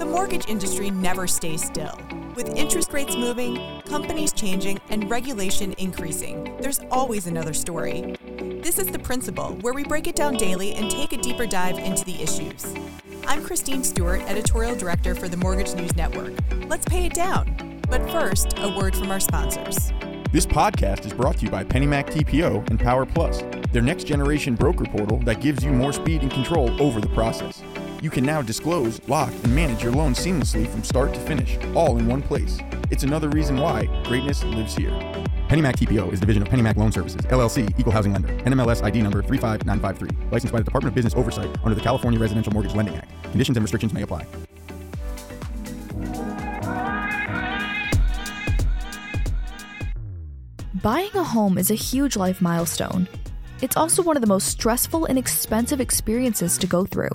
The mortgage industry never stays still. With interest rates moving, companies changing, and regulation increasing, there's always another story. This is The Principal, where we break it down daily and take a deeper dive into the issues. I'm Christine Stewart, Editorial Director for the Mortgage News Network. Let's pay it down. But first, a word from our sponsors. This podcast is brought to you by PennyMac TPO and Power Plus, their next generation broker portal that gives you more speed and control over the process. You can now disclose, lock, and manage your loan seamlessly from start to finish, all in one place. It's another reason why greatness lives here. PennyMac TPO is division of PennyMac Loan Services, LLC, Equal Housing Lender, NMLS ID number 35953, licensed by the Department of Business Oversight under the California Residential Mortgage Lending Act. Conditions and restrictions may apply. Buying a home is a huge life milestone. It's also one of the most stressful and expensive experiences to go through,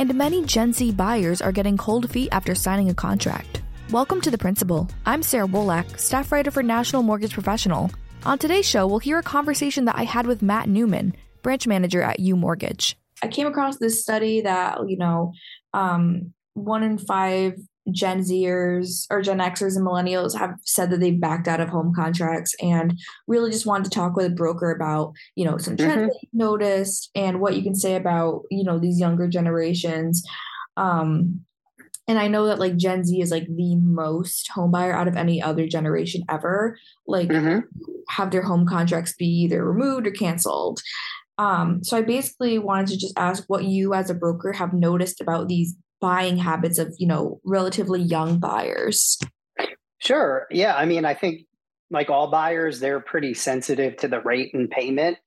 and many Gen Z buyers are getting cold feet after signing a contract. Welcome to The Principal. I'm Sarah Wolak, staff writer for National Mortgage Professional. On today's show, we'll hear a conversation that I had with Matt Newman, branch manager at UMortgage. I came across this study that, you know, um, one in five Gen Zers or Gen Xers and millennials have said that they've backed out of home contracts and really just wanted to talk with a broker about, you know, some trends mm-hmm. that you've noticed and what you can say about, you know, these younger generations. Um, and I know that like Gen Z is like the most home buyer out of any other generation ever. Like mm-hmm. have their home contracts be either removed or canceled. Um, so I basically wanted to just ask what you as a broker have noticed about these buying habits of you know relatively young buyers? Sure. Yeah i mean i think like all buyers they're pretty sensitive to the rate and payment.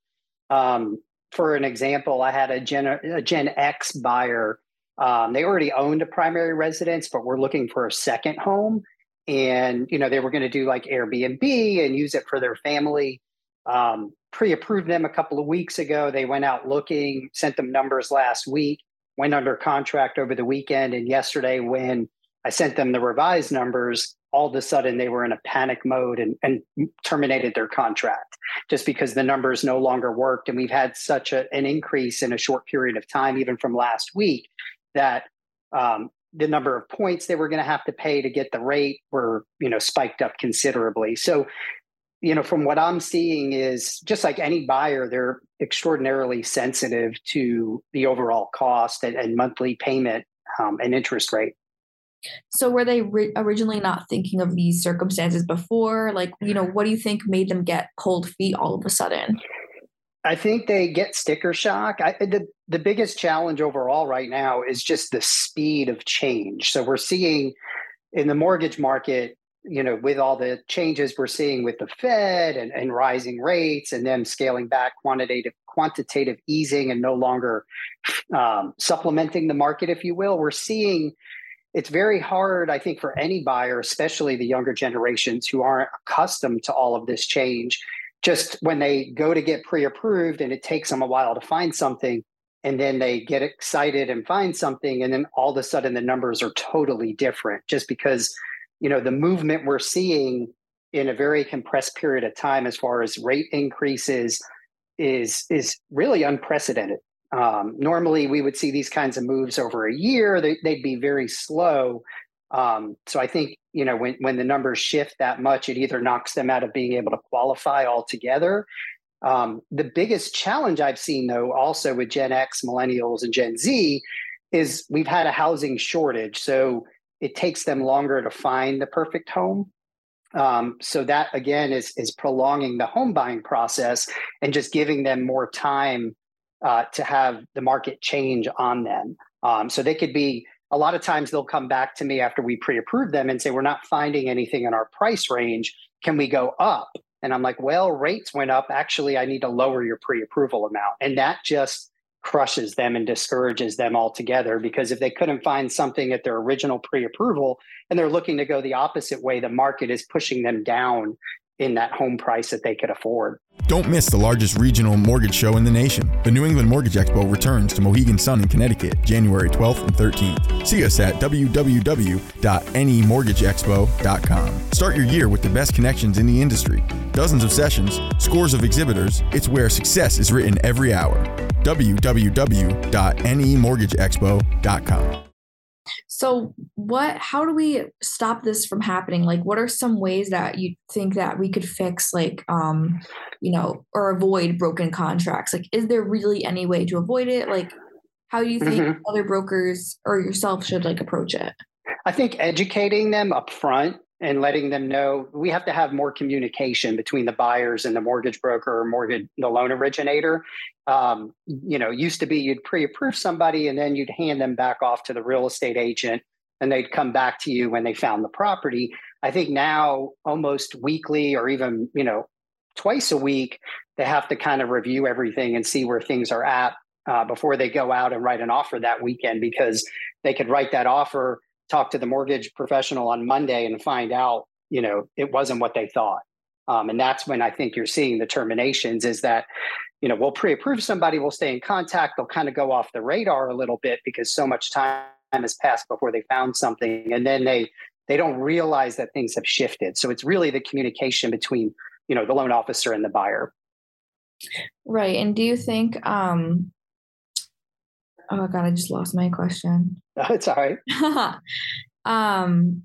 Um, for an example i had a gen, a gen x buyer. Um, they already owned a primary residence but were looking for a second home. And you know they were going to do like airbnb and use it for their family. Um, pre-approved them a couple of weeks ago. They went out looking sent them numbers last week went under contract over the weekend. And yesterday, when I sent them the revised numbers, all of a sudden they were in a panic mode and, and terminated their contract just because the numbers no longer worked. And we've had such a, an increase in a short period of time, even from last week, that um, the number of points they were going to have to pay to get the rate were you know spiked up considerably so you know, from what I'm seeing is just like any buyer, they're extraordinarily sensitive to the overall cost and, and monthly payment um, and interest rate. So were they ri- originally not thinking of these circumstances before? Like, you know, what do you think made them get cold feet all of a sudden? I think they get sticker shock. I, the the biggest challenge overall right now is just the speed of change. So we're seeing in the mortgage market you know, with all the changes we're seeing with the Fed and, and rising rates and then scaling back quantitative quantitative easing and no longer um, supplementing the market, if you will, we're seeing it's very hard, I think, for any buyer, especially the younger generations who aren't accustomed to all of this change. Just when they go to get pre-approved and it takes them a while to find something, and then they get excited and find something, and then all of a sudden the numbers are totally different just because you know the movement we're seeing in a very compressed period of time as far as rate increases is is really unprecedented. Um, normally we would see these kinds of moves over a year. They, would be very slow. Um, so i think you know when, when the numbers shift that much it either knocks them out of being able to qualify altogether. Um, the biggest challenge i've seen though also with gen x millennials and gen z is we've had a housing shortage. So it takes them longer to find the perfect home. Um, so that again is is prolonging the home buying process and just giving them more time uh, to have the market change on them. Um, so they could be a lot of times they'll come back to me after we pre-approve them and say we're not finding anything in our price range. Can we go up? And I'm like, well, rates went up. Actually, I need to lower your pre-approval amount, and that just crushes them and discourages them altogether because if they couldn't find something at their original pre-approval and they're looking to go the opposite way the market is pushing them down in that home price that they could afford. Don't miss the largest regional mortgage show in the nation. The New England Mortgage Expo returns to Mohegan Sun in Connecticut January 12th and 13th. See us at www.nemortgageexpo.com. Start your year with the best connections in the industry. Dozens of sessions, scores of exhibitors. It's where success is written every hour. www.nemortgageexpo.com. So, what, how do we stop this from happening? Like, what are some ways that you think that we could fix, like, um, you know, or avoid broken contracts? Like, is there really any way to avoid it? Like, how do you think mm-hmm. other brokers or yourself should like approach it? I think educating them up front and letting them know we have to have more communication between the buyers and the mortgage broker or mortgage the loan originator. Um, you know used to be you'd pre-approve somebody and then you'd hand them back off to the real estate agent and they'd come back to you when they found the property. I think now almost weekly or even you know twice a week they have to kind of review everything and see where things are at uh, before they go out and write an offer that weekend because they could write that offer talk to the mortgage professional on Monday and find out, you know, it wasn't what they thought. Um, and that's when I think you're seeing the terminations is that, you know, we'll pre-approve somebody, we'll stay in contact, they'll kind of go off the radar a little bit because so much time has passed before they found something. And then they they don't realize that things have shifted. So it's really the communication between, you know, the loan officer and the buyer. Right. And do you think um oh my god, I just lost my question. No, it's all right. um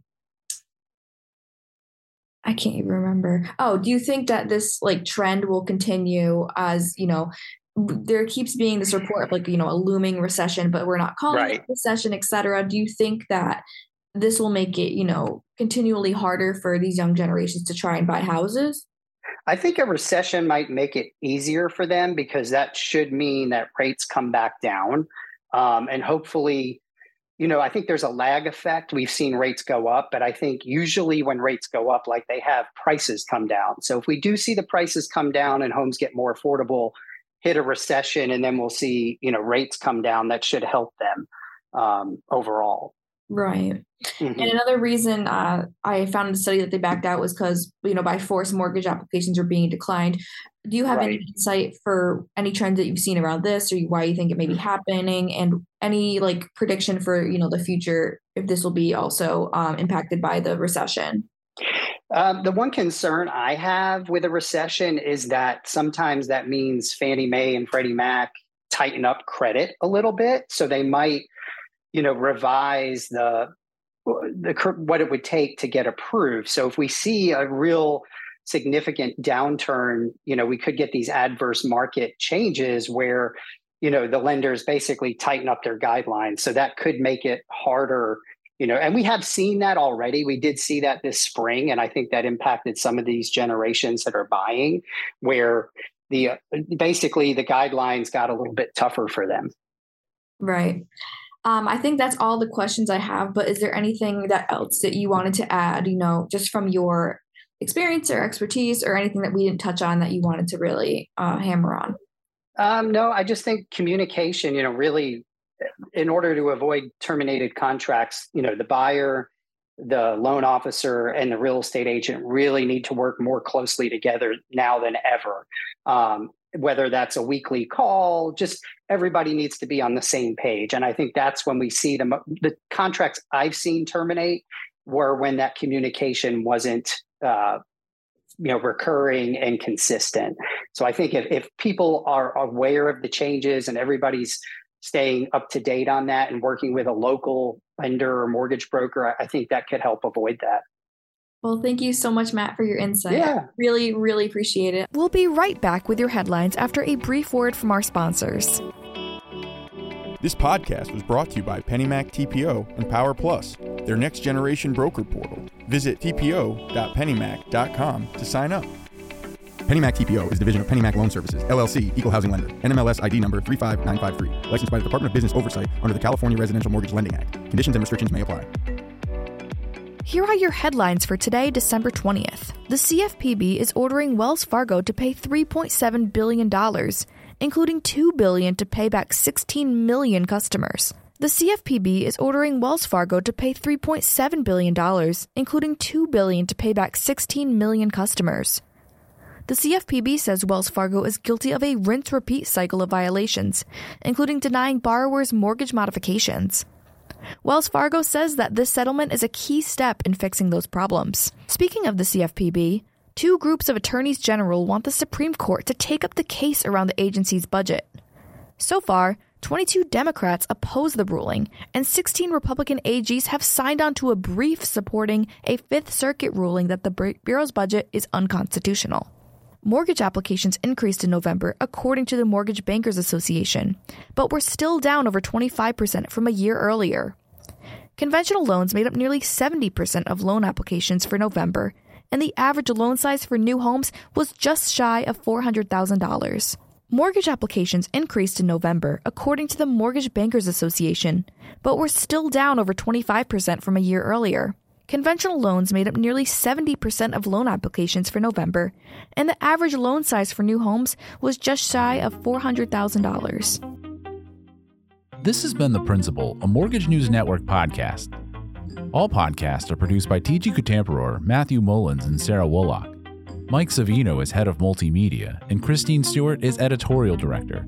I can't even remember. Oh, do you think that this like trend will continue as, you know, there keeps being this report of like, you know, a looming recession, but we're not calling right. it recession, et cetera. Do you think that this will make it, you know, continually harder for these young generations to try and buy houses? I think a recession might make it easier for them because that should mean that rates come back down. Um, and hopefully, you know, I think there's a lag effect. We've seen rates go up, but I think usually when rates go up, like they have, prices come down. So if we do see the prices come down and homes get more affordable, hit a recession, and then we'll see, you know, rates come down, that should help them um, overall. Right. Mm-hmm. And another reason uh, I found the study that they backed out was because, you know, by force mortgage applications are being declined. Do you have right. any insight for any trends that you've seen around this or why you think it may be happening and any like prediction for, you know, the future if this will be also um, impacted by the recession? Um, the one concern I have with a recession is that sometimes that means Fannie Mae and Freddie Mac tighten up credit a little bit. So they might, you know, revise the the what it would take to get approved. So if we see a real significant downturn, you know, we could get these adverse market changes where, you know, the lenders basically tighten up their guidelines. So that could make it harder, you know, and we have seen that already. We did see that this spring, and I think that impacted some of these generations that are buying, where the basically the guidelines got a little bit tougher for them. Right. Um, I think that's all the questions I have. But is there anything that else that you wanted to add? You know, just from your experience or expertise, or anything that we didn't touch on that you wanted to really uh, hammer on? Um, no, I just think communication. You know, really, in order to avoid terminated contracts, you know, the buyer, the loan officer, and the real estate agent really need to work more closely together now than ever. Um, whether that's a weekly call, just everybody needs to be on the same page. And I think that's when we see the, the contracts I've seen terminate were when that communication wasn't, uh, you know, recurring and consistent. So I think if, if people are aware of the changes and everybody's staying up to date on that and working with a local lender or mortgage broker, I think that could help avoid that. Well, thank you so much, Matt, for your insight. Yeah. Really, really appreciate it. We'll be right back with your headlines after a brief word from our sponsors. This podcast was brought to you by PennyMac TPO and Power Plus, their next generation broker portal. Visit tpo.pennymac.com to sign up. PennyMac TPO is a division of PennyMac Loan Services, LLC, Equal Housing Lender, NMLS ID number 35953, licensed by the Department of Business Oversight under the California Residential Mortgage Lending Act. Conditions and restrictions may apply. Here are your headlines for today, December 20th. The CFPB is ordering Wells Fargo to pay $3.7 billion, including 2 billion to pay back 16 million customers. The CFPB is ordering Wells Fargo to pay $3.7 billion, including 2 billion to pay back 16 million customers. The CFPB says Wells Fargo is guilty of a rinse repeat cycle of violations, including denying borrowers mortgage modifications. Wells Fargo says that this settlement is a key step in fixing those problems. Speaking of the CFPB, two groups of attorneys general want the Supreme Court to take up the case around the agency's budget. So far, 22 Democrats oppose the ruling, and 16 Republican AGs have signed on to a brief supporting a Fifth Circuit ruling that the Bureau's budget is unconstitutional. Mortgage applications increased in November, according to the Mortgage Bankers Association, but were still down over 25% from a year earlier. Conventional loans made up nearly 70% of loan applications for November, and the average loan size for new homes was just shy of $400,000. Mortgage applications increased in November, according to the Mortgage Bankers Association, but were still down over 25% from a year earlier. Conventional loans made up nearly 70% of loan applications for November, and the average loan size for new homes was just shy of $400,000. This has been The Principal, a Mortgage News Network podcast. All podcasts are produced by TG Kutamperor, Matthew Mullins, and Sarah Wolak. Mike Savino is head of multimedia, and Christine Stewart is editorial director.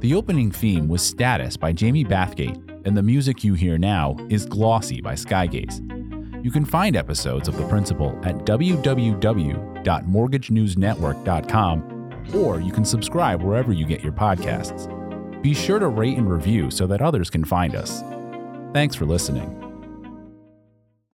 The opening theme was Status by Jamie Bathgate, and the music you hear now is Glossy by Skygaze. You can find episodes of The Principal at www.mortgagenewsnetwork.com or you can subscribe wherever you get your podcasts. Be sure to rate and review so that others can find us. Thanks for listening.